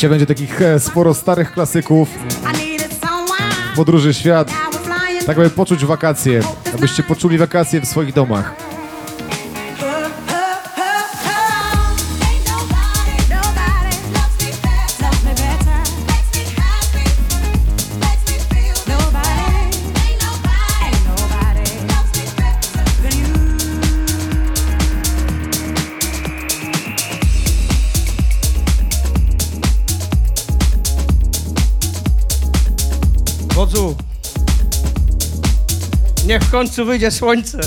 Dzisiaj będzie takich e, sporo starych klasyków podróży świat, tak aby poczuć wakacje, abyście poczuli wakacje w swoich domach. Końcu wyjdzie słońce.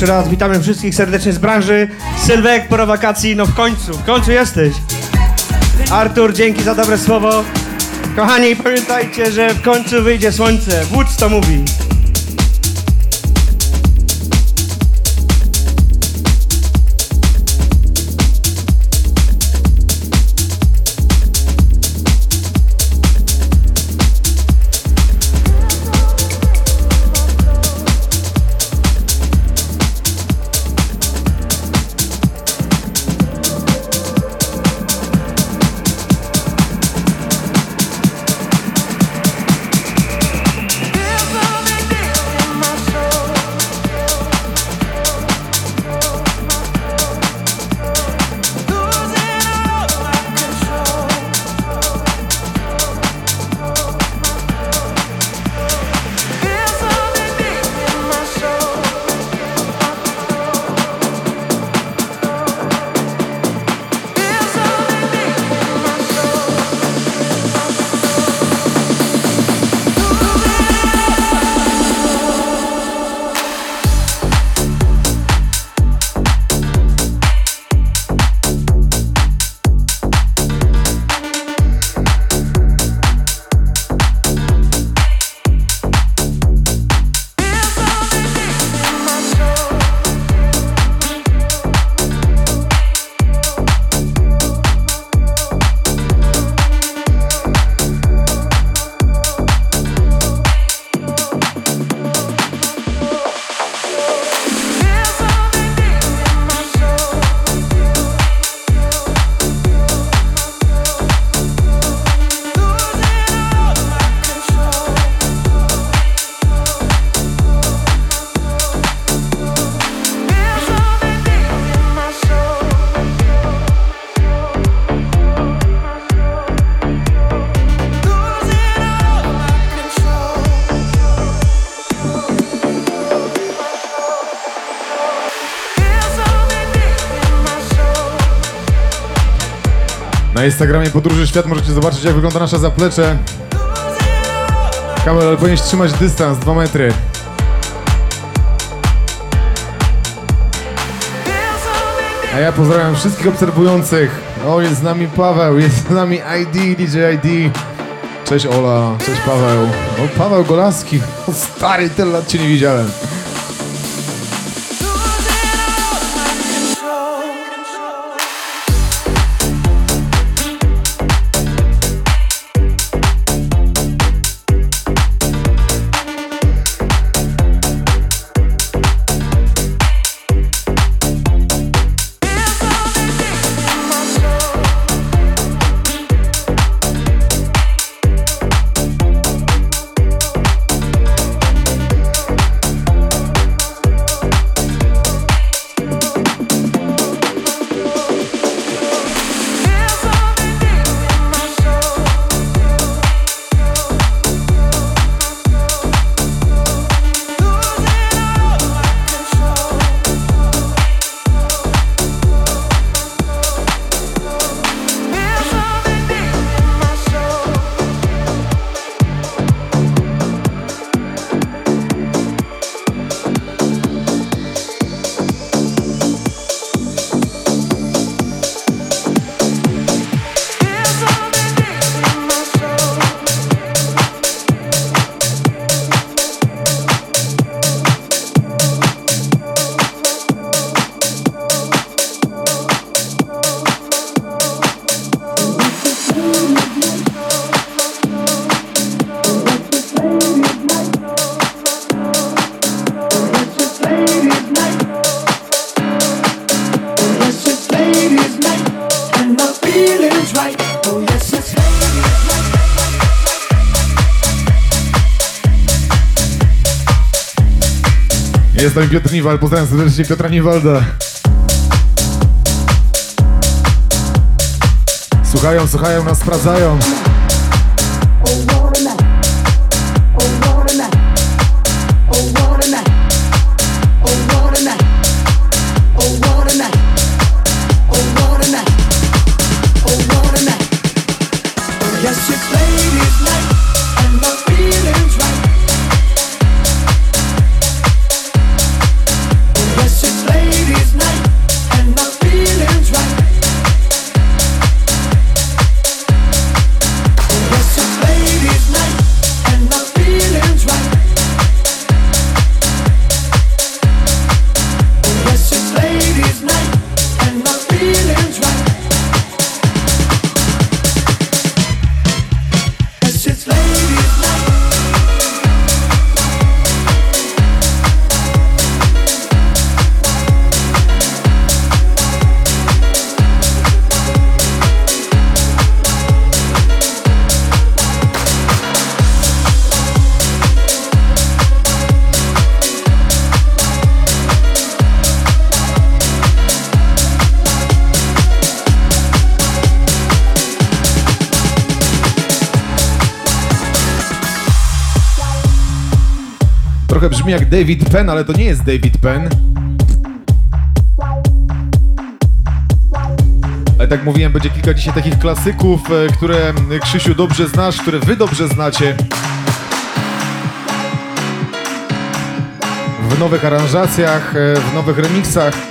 Jeszcze raz witamy wszystkich serdecznie z branży. Sylwek, po wakacji, no w końcu, w końcu jesteś. Artur, dzięki za dobre słowo. Kochani, pamiętajcie, że w końcu wyjdzie słońce. Wódz to mówi. Na Instagramie Podróży Świat możecie zobaczyć, jak wygląda nasza zaplecze. Kamil, ale powinieneś trzymać dystans, 2 metry. A ja pozdrawiam wszystkich obserwujących. O, jest z nami Paweł, jest z nami ID, DJ ID. Cześć Ola, cześć Paweł. O, Paweł Golaski. O, stary, tyle lat cię nie widziałem. Jest tam Piotr Niwal, pozdrawiam serdecznie Piotra Niwalda. Słuchają, słuchają nas, sprawdzają. David Penn, ale to nie jest David Penn. Ale tak mówiłem, będzie kilka dzisiaj takich klasyków, e, które e, Krzysiu dobrze znasz, które wy dobrze znacie. W nowych aranżacjach, e, w nowych remixach.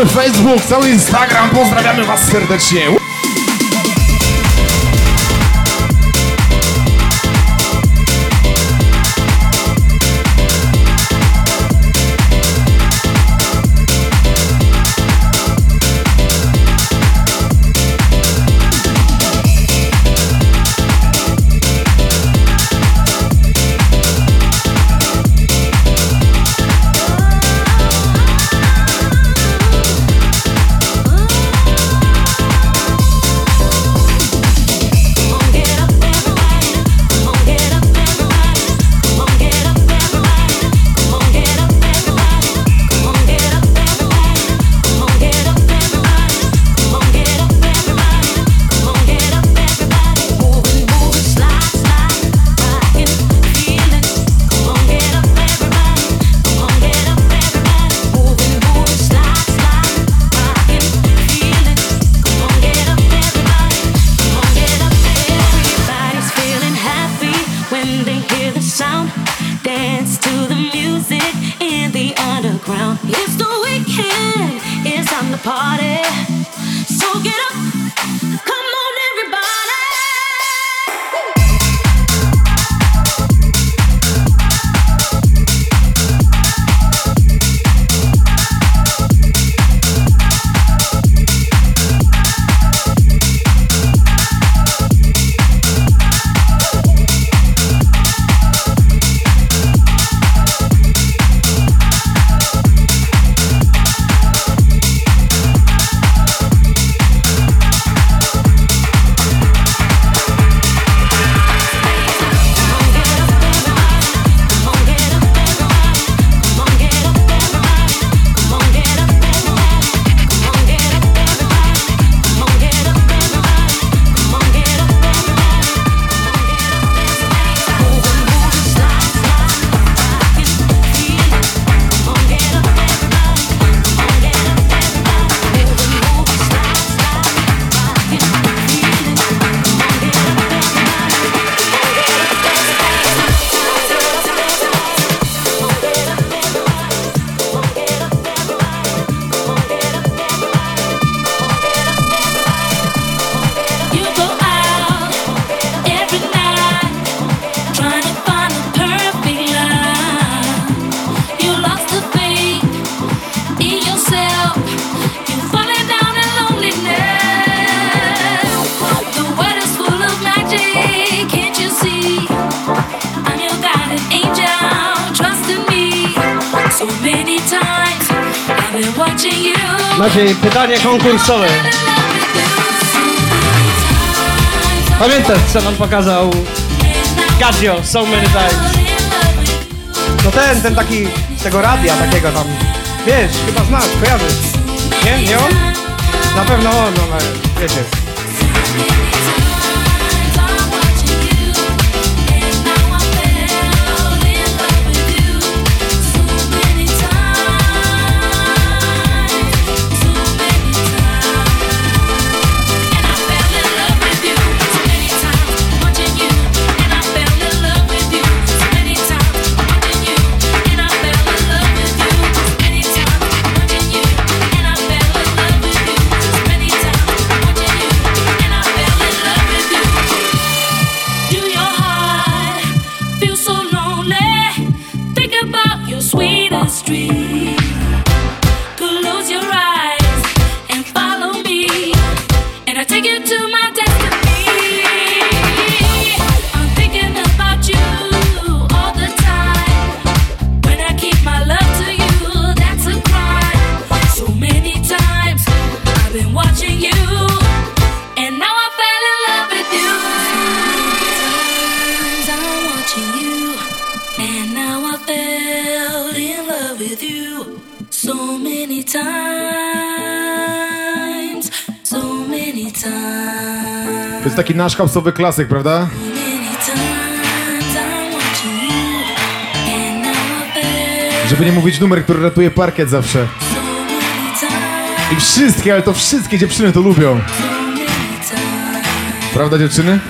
cały Facebook, cały Instagram. Pozdrawiamy Was serdecznie. konkursowe. Pamiętasz, co nam pokazał Gadzio, So Many Times? No ten, ten taki, tego radia takiego tam, wiesz, chyba znasz, kojarzysz. Nie? Nie on? Na pewno on, no, wiecie. nasz house'owy klasyk, prawda? Żeby nie mówić numer, który ratuje parkiet zawsze. I wszystkie, ale to wszystkie dziewczyny to lubią. Prawda dziewczyny?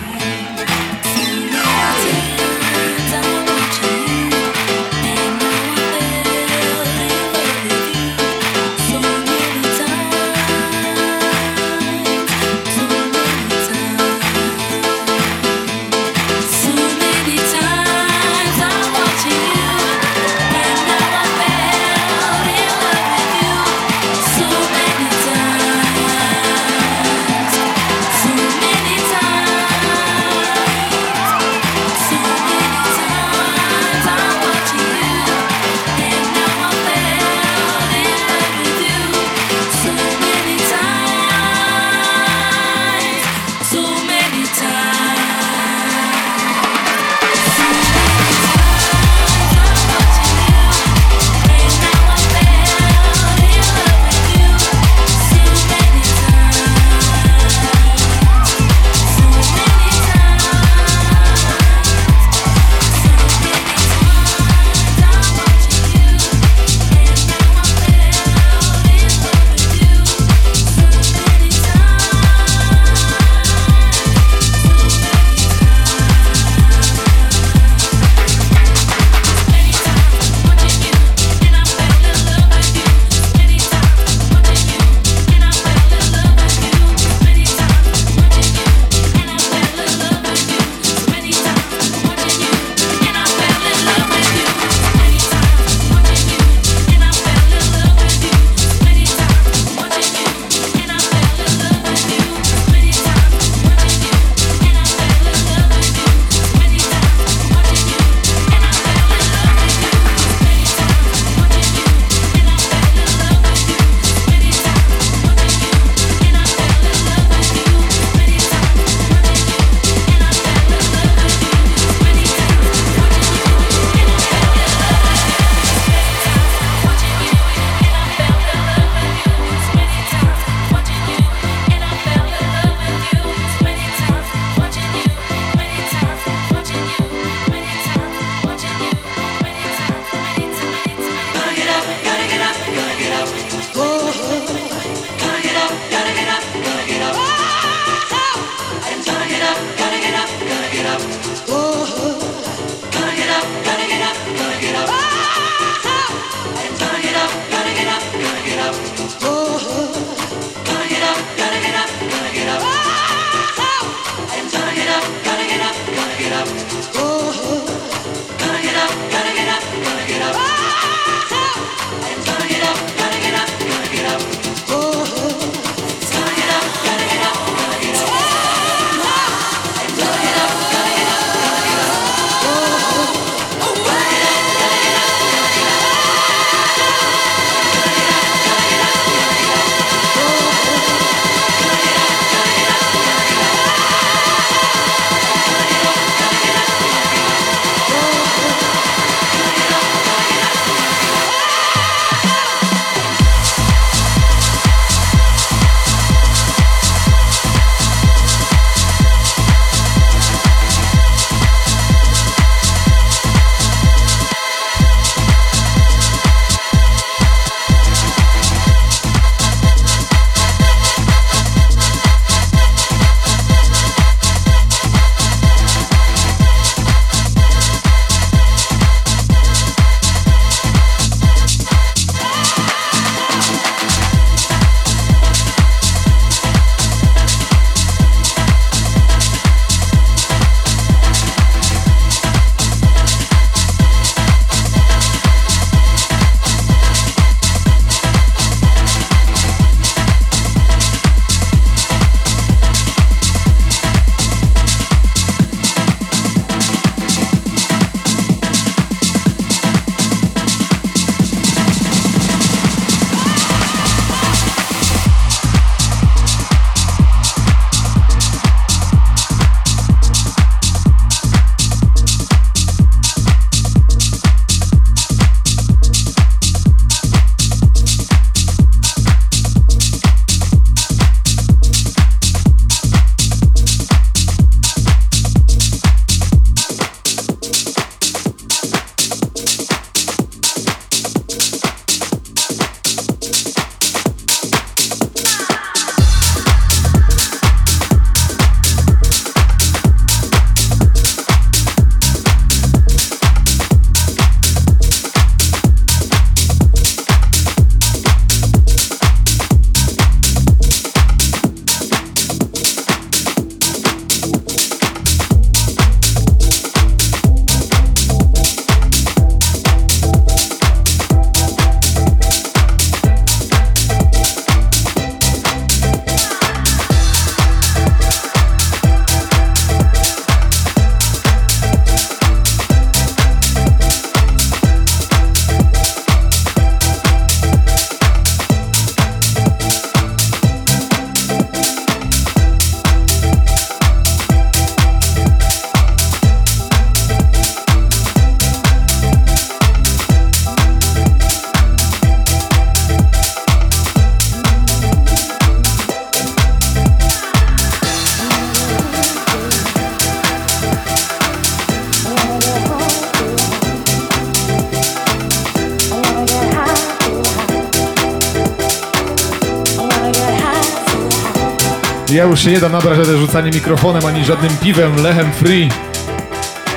Ja już się nie dam nabrać żadnym rzucaniem mikrofonem, ani żadnym piwem, lechem free.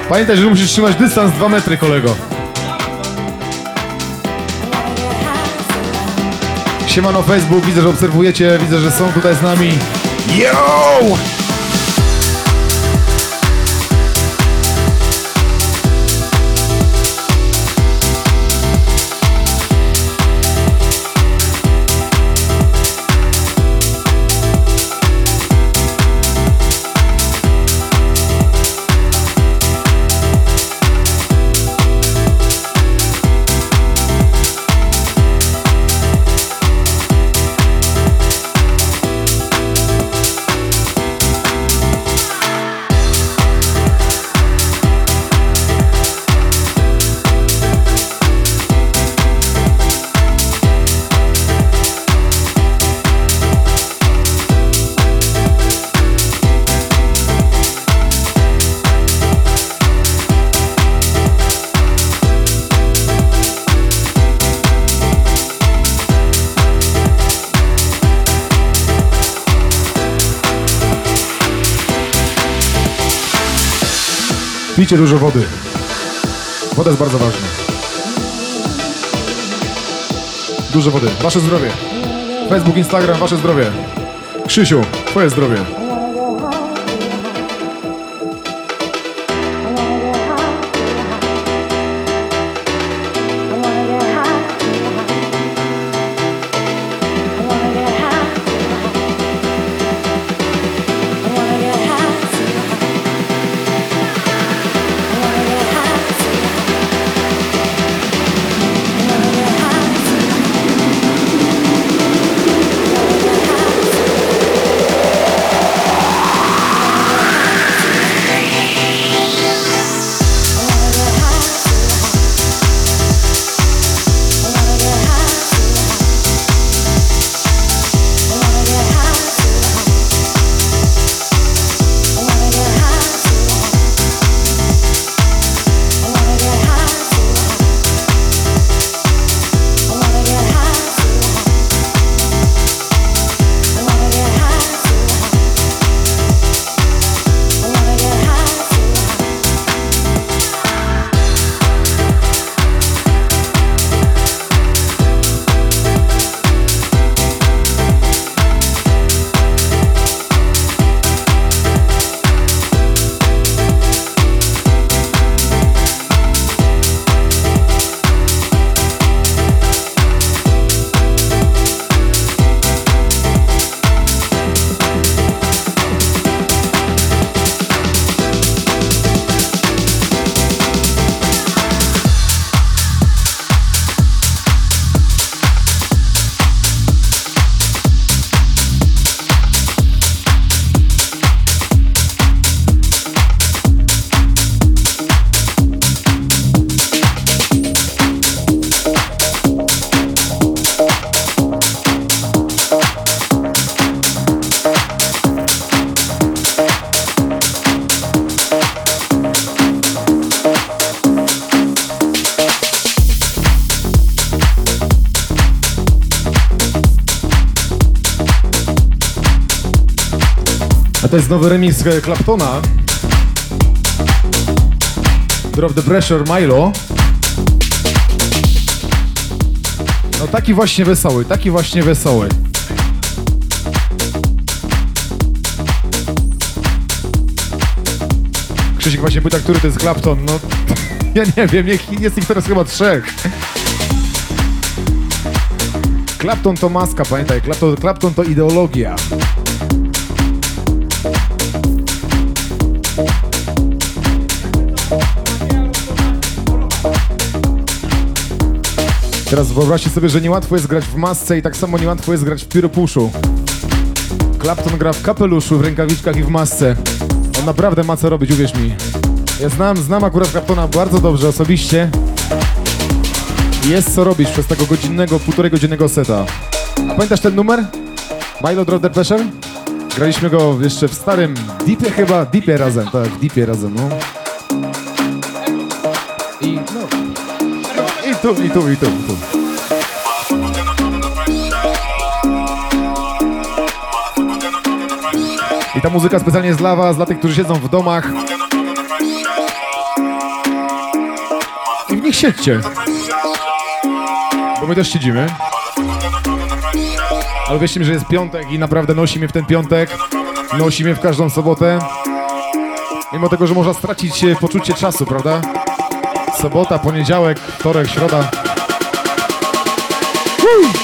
Pamiętaj, że musisz trzymać dystans 2 metry, kolego. Siemano Facebook, widzę, że obserwujecie, widzę, że są tutaj z nami. Yo! Pijcie dużo wody. Woda jest bardzo ważna. Dużo wody. Wasze zdrowie. Facebook, Instagram, wasze zdrowie. Krzysiu, twoje zdrowie. To jest nowy remix e, Claptona. Drop the Pressure Milo. No taki właśnie wesoły, taki właśnie wesoły. Krzysiek właśnie pyta, który to jest Clapton. No, ja nie wiem, jest ich teraz chyba trzech. Clapton to maska, pamiętaj, Clapton, Clapton to ideologia. Teraz wyobraźcie sobie, że niełatwo jest grać w masce i tak samo niełatwo jest grać w pióropuszu. Clapton gra w kapeluszu, w rękawiczkach i w masce. On naprawdę ma co robić, uwierz mi. Ja znam, znam akurat Claptona bardzo dobrze osobiście. Jest co robić przez tego godzinnego, półtorej godzinnego seta. A pamiętasz ten numer? Milo Drop the Pressure? Graliśmy go jeszcze w starym Deepie chyba, Deepie razem, tak, Deepie razem, no. I no. I tu, i tu, i tu, i tu. ta muzyka specjalnie jest dla was, dla tych, którzy siedzą w domach. I w nich siedźcie. Bo my też siedzimy. Ale wierzcie mi, że jest piątek i naprawdę nosi mnie w ten piątek. Nosi mnie w każdą sobotę. Mimo tego, że można stracić e, poczucie czasu, prawda? Sobota, poniedziałek, wtorek, środa. Hello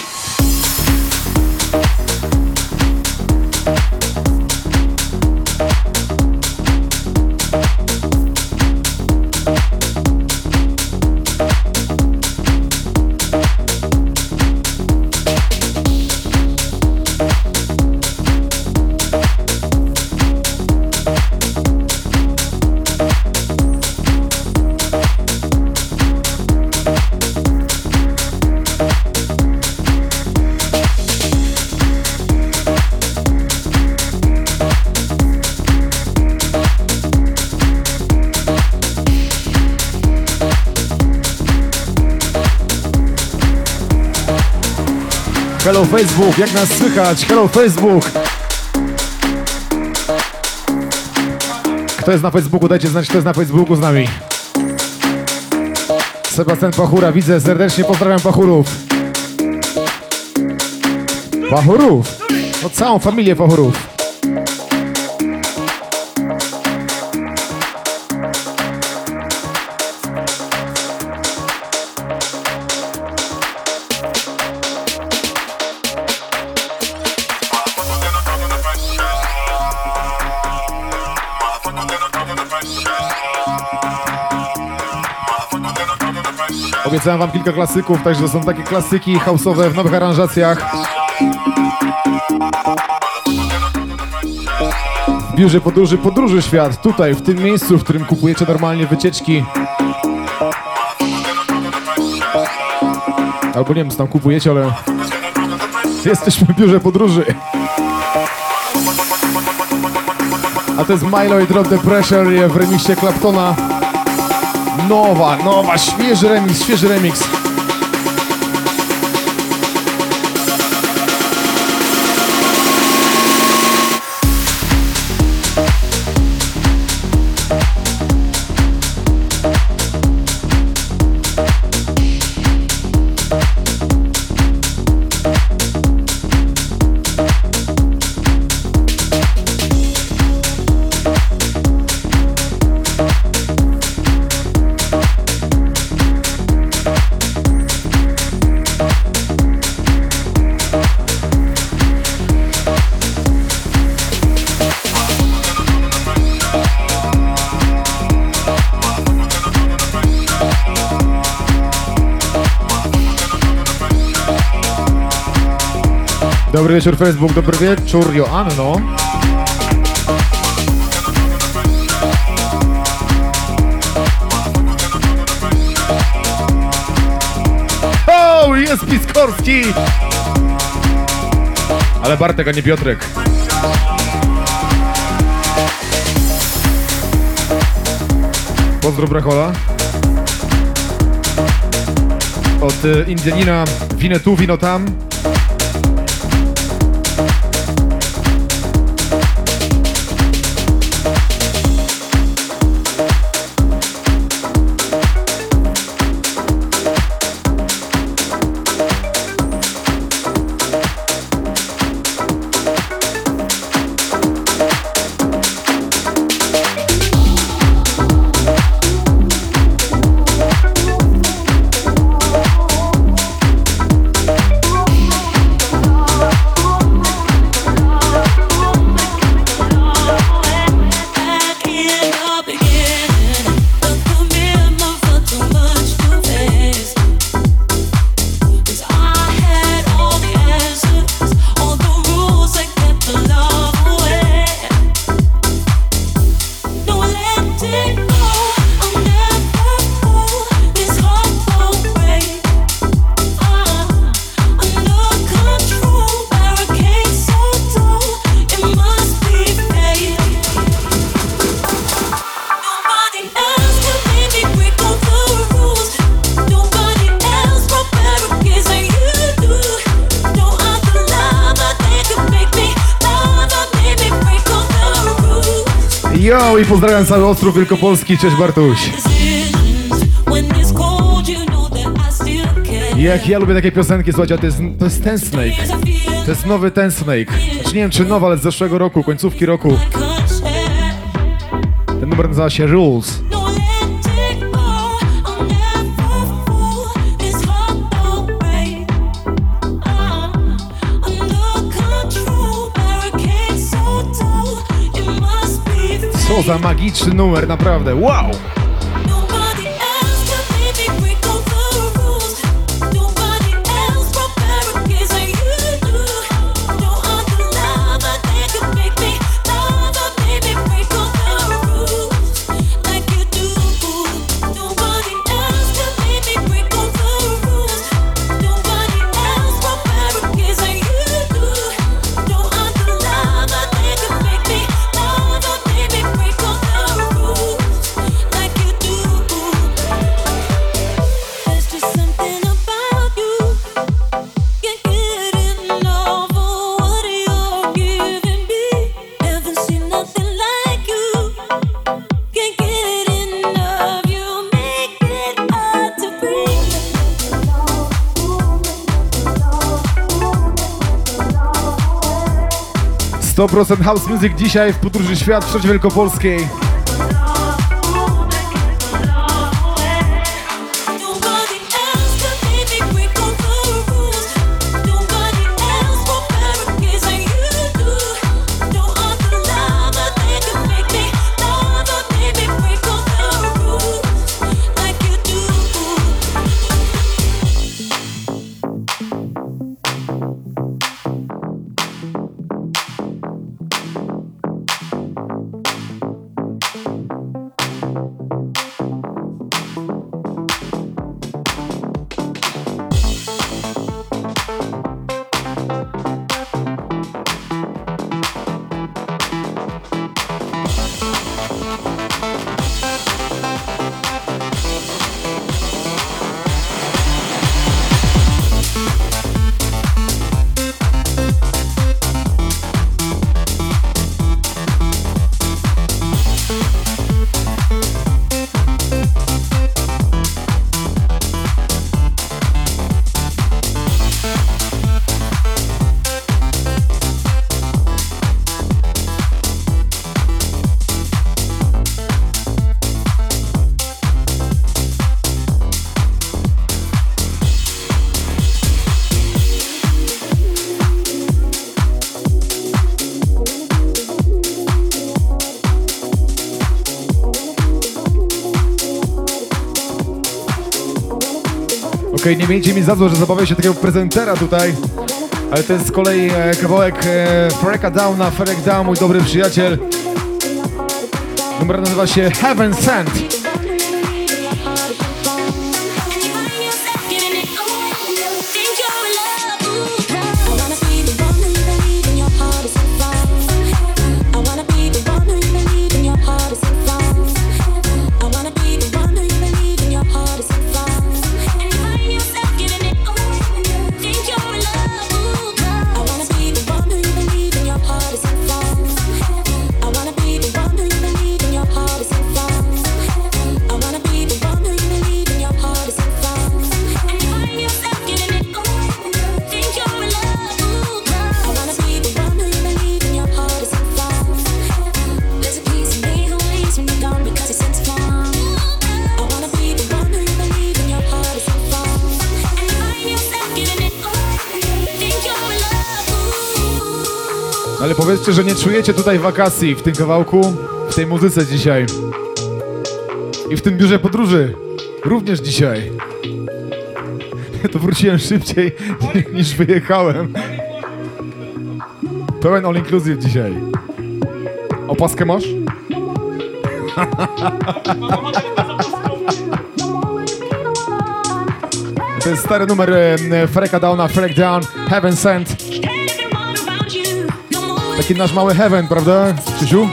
Facebook, jak nas słychać? Hello Facebook! Kto jest na Facebooku? Dajcie znać, kto jest na Facebooku z nami. Sebastian Pachura, widzę, serdecznie pozdrawiam Pachurów. Pachurów? No całą familię Pachurów. Obiecałem wam kilka klasyków, także to są takie klasyki house'owe w nowych aranżacjach. W biurze podróży Podróży Świat, tutaj, w tym miejscu, w którym kupujecie normalnie wycieczki. Albo nie wiem, co tam kupujecie, ale jesteśmy w biurze podróży. A to jest Milo i Drop the Pressure w remiksie Claptona. Nowa, nowa, świeży remix, świeży remix. Dobry wieczór Facebook, dobry wieczór Joanno. O, jest Piskorski! Ale Bartek, a nie Piotrek. Pozdro Brachola. Od y, Indianina winę tu, wino tam. pozdrawiam cały Ostrów Wielkopolski. Cześć Bartuś. Jak ja lubię takie piosenki, słuchajcie, to jest, to jest ten Snake. To jest nowy ten Snake. Znaczy, nie wiem czy nowy, ale z zeszłego roku, końcówki roku. Ten numer nazywa się Rules. Za magiczny numer, naprawdę, wow! 100% House Music dzisiaj w podróży świat w Wielkopolskiej. Okay, nie miejcie mi za zło, że zabawiam się takiego prezentera tutaj, ale to jest z kolei e, kawałek e, Freka Downa, Ferek Down, mój dobry przyjaciel. Numer nazywa się Heaven Sent. Powiedzcie, że nie czujecie tutaj wakacji w tym kawałku, w tej muzyce dzisiaj. I w tym biurze podróży również dzisiaj. To wróciłem szybciej niż wyjechałem. Pełen all inclusive dzisiaj. Opaskę masz? To jest stary numer e, Freka Downa, Freak Down, Heaven Sent. Taki nasz mały heaven, prawda, Krzysiu?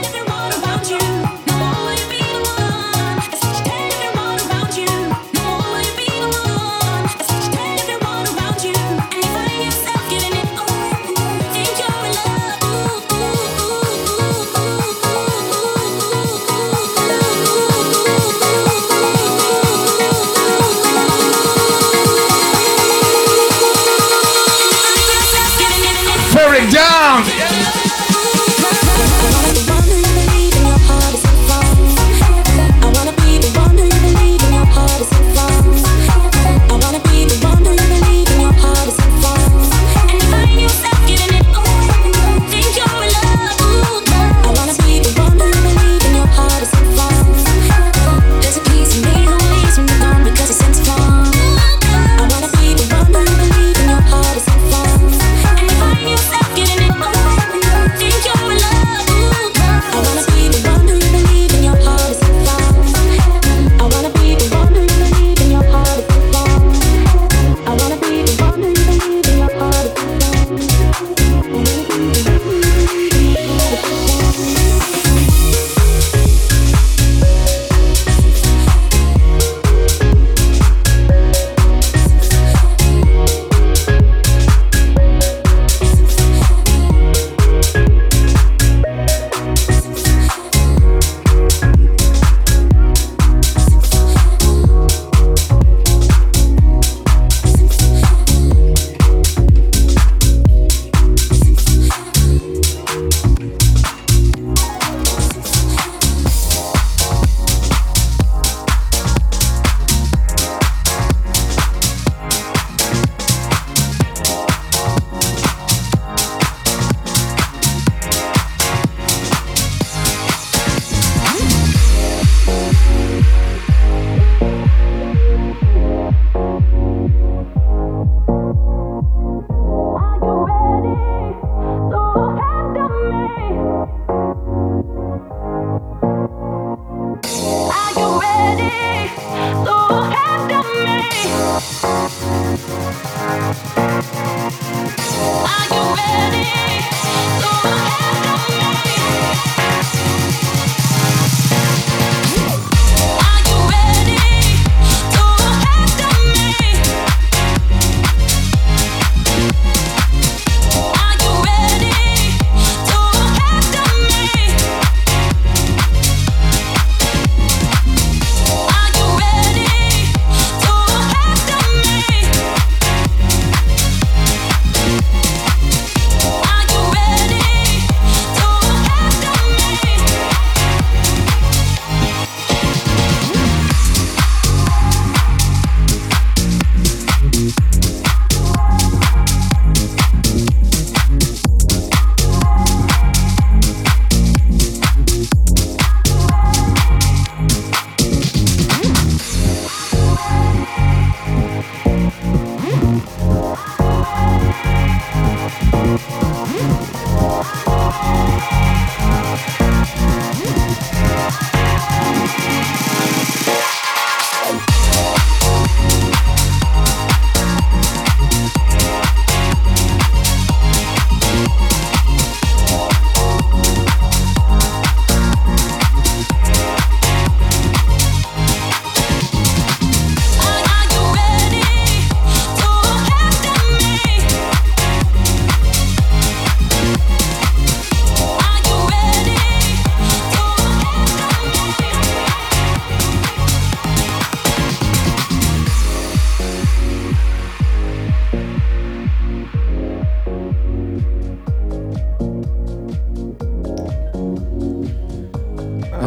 body.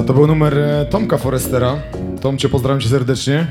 A to był numer e, Tomka Forestera. Tomcie, pozdrawiam cię serdecznie.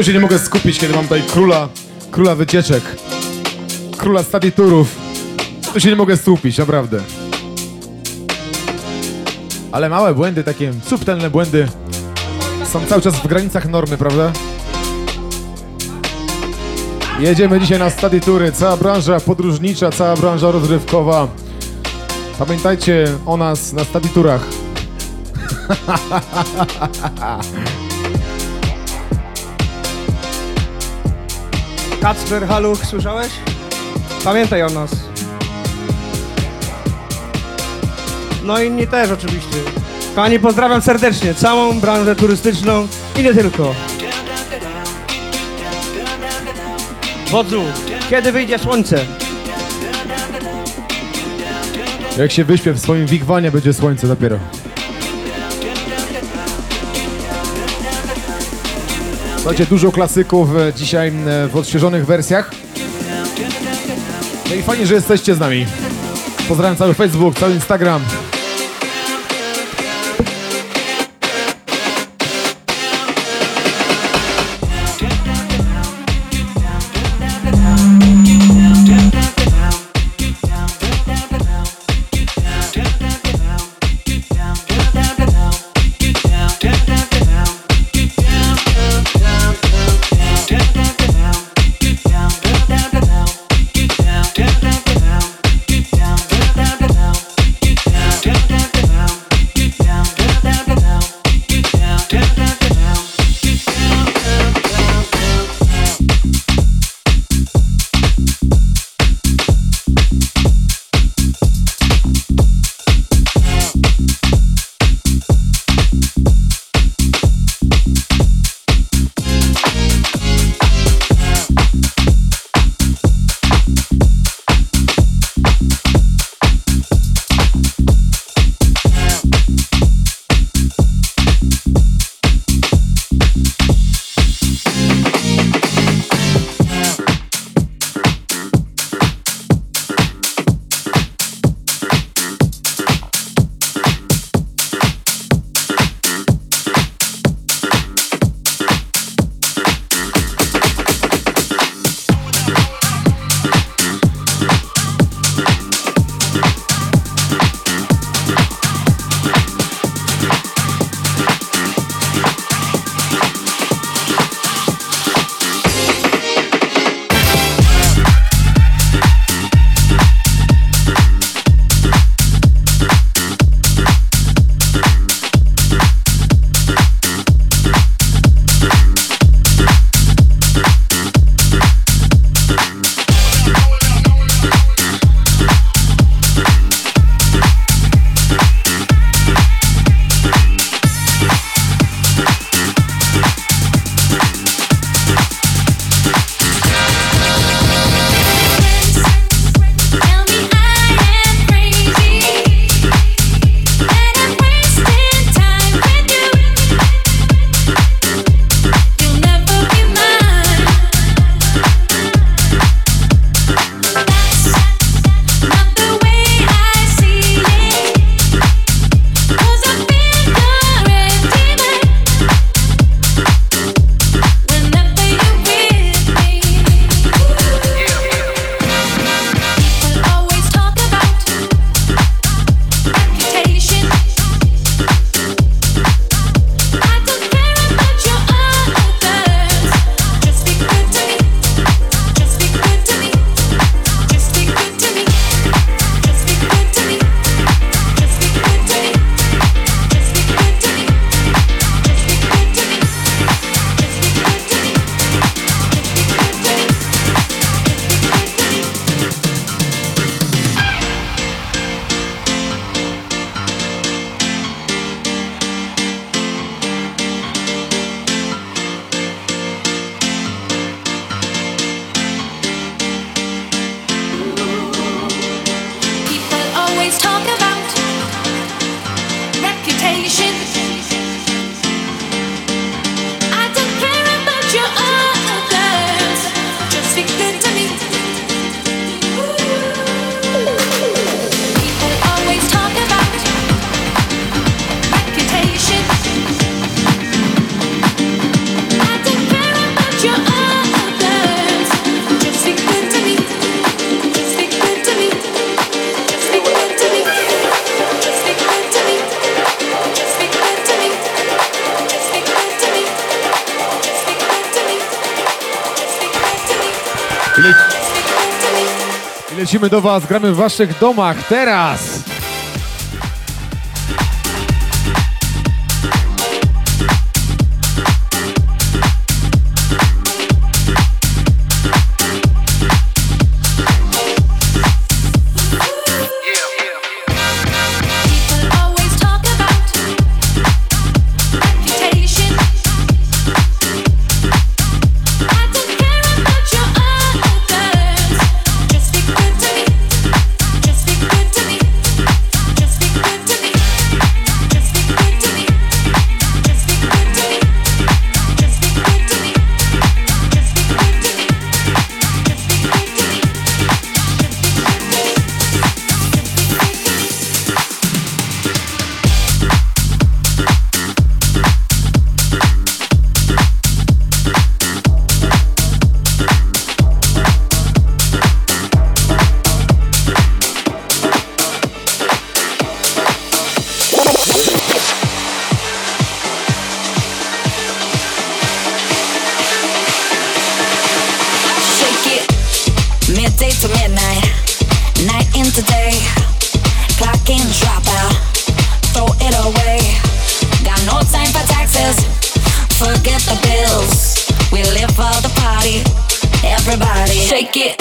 Ja tu się nie mogę skupić, kiedy mam tutaj króla, króla wycieczek, króla study tourów. Tu się nie mogę skupić, naprawdę. Ale małe błędy, takie subtelne błędy są cały czas w granicach normy, prawda? Jedziemy dzisiaj na study tury, cała branża podróżnicza, cała branża rozrywkowa. Pamiętajcie o nas na study turach. Kacper, Haluch, słyszałeś? Pamiętaj o nas. No inni też oczywiście. Kochani, pozdrawiam serdecznie całą branżę turystyczną i nie tylko. Wodzu, kiedy wyjdzie słońce? Jak się wyśpię w swoim wigwanie, będzie słońce dopiero. Słuchajcie, dużo klasyków e, dzisiaj e, w odświeżonych wersjach. No i fajnie, że jesteście z nami. Pozdrawiam cały Facebook, cały Instagram. Lecimy do was, gramy w waszych domach teraz. To midnight, night into day. Clock in, drop out, throw it away. Got no time for taxes, forget the bills. We live for the party, everybody shake it.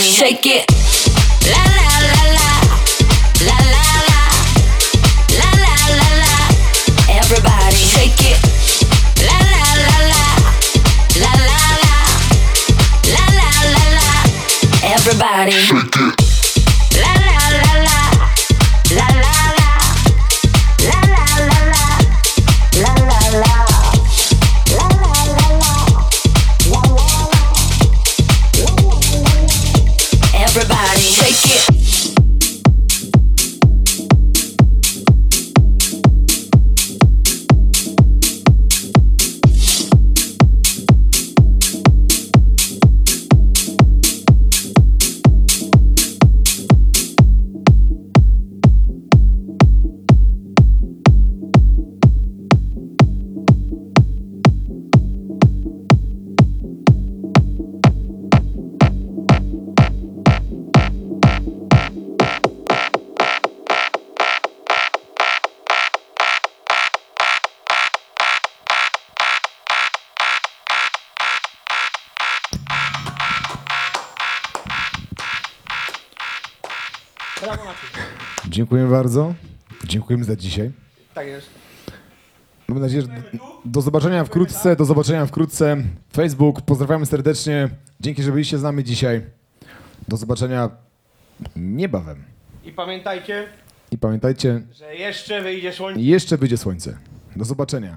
Everybody shake it. La la la la. La la la. La la la la. Everybody shake it. La la la la. La la la. La la la la. Everybody shake it. Dziękujemy bardzo. Dziękujemy za dzisiaj. Tak jest. Mam nadzieję, że do zobaczenia wkrótce, do zobaczenia wkrótce. Facebook, pozdrawiamy serdecznie. Dzięki, że byliście z nami dzisiaj. Do zobaczenia niebawem. I pamiętajcie, I pamiętajcie, że jeszcze wyjdzie słońce. jeszcze wyjdzie słońce. Do zobaczenia.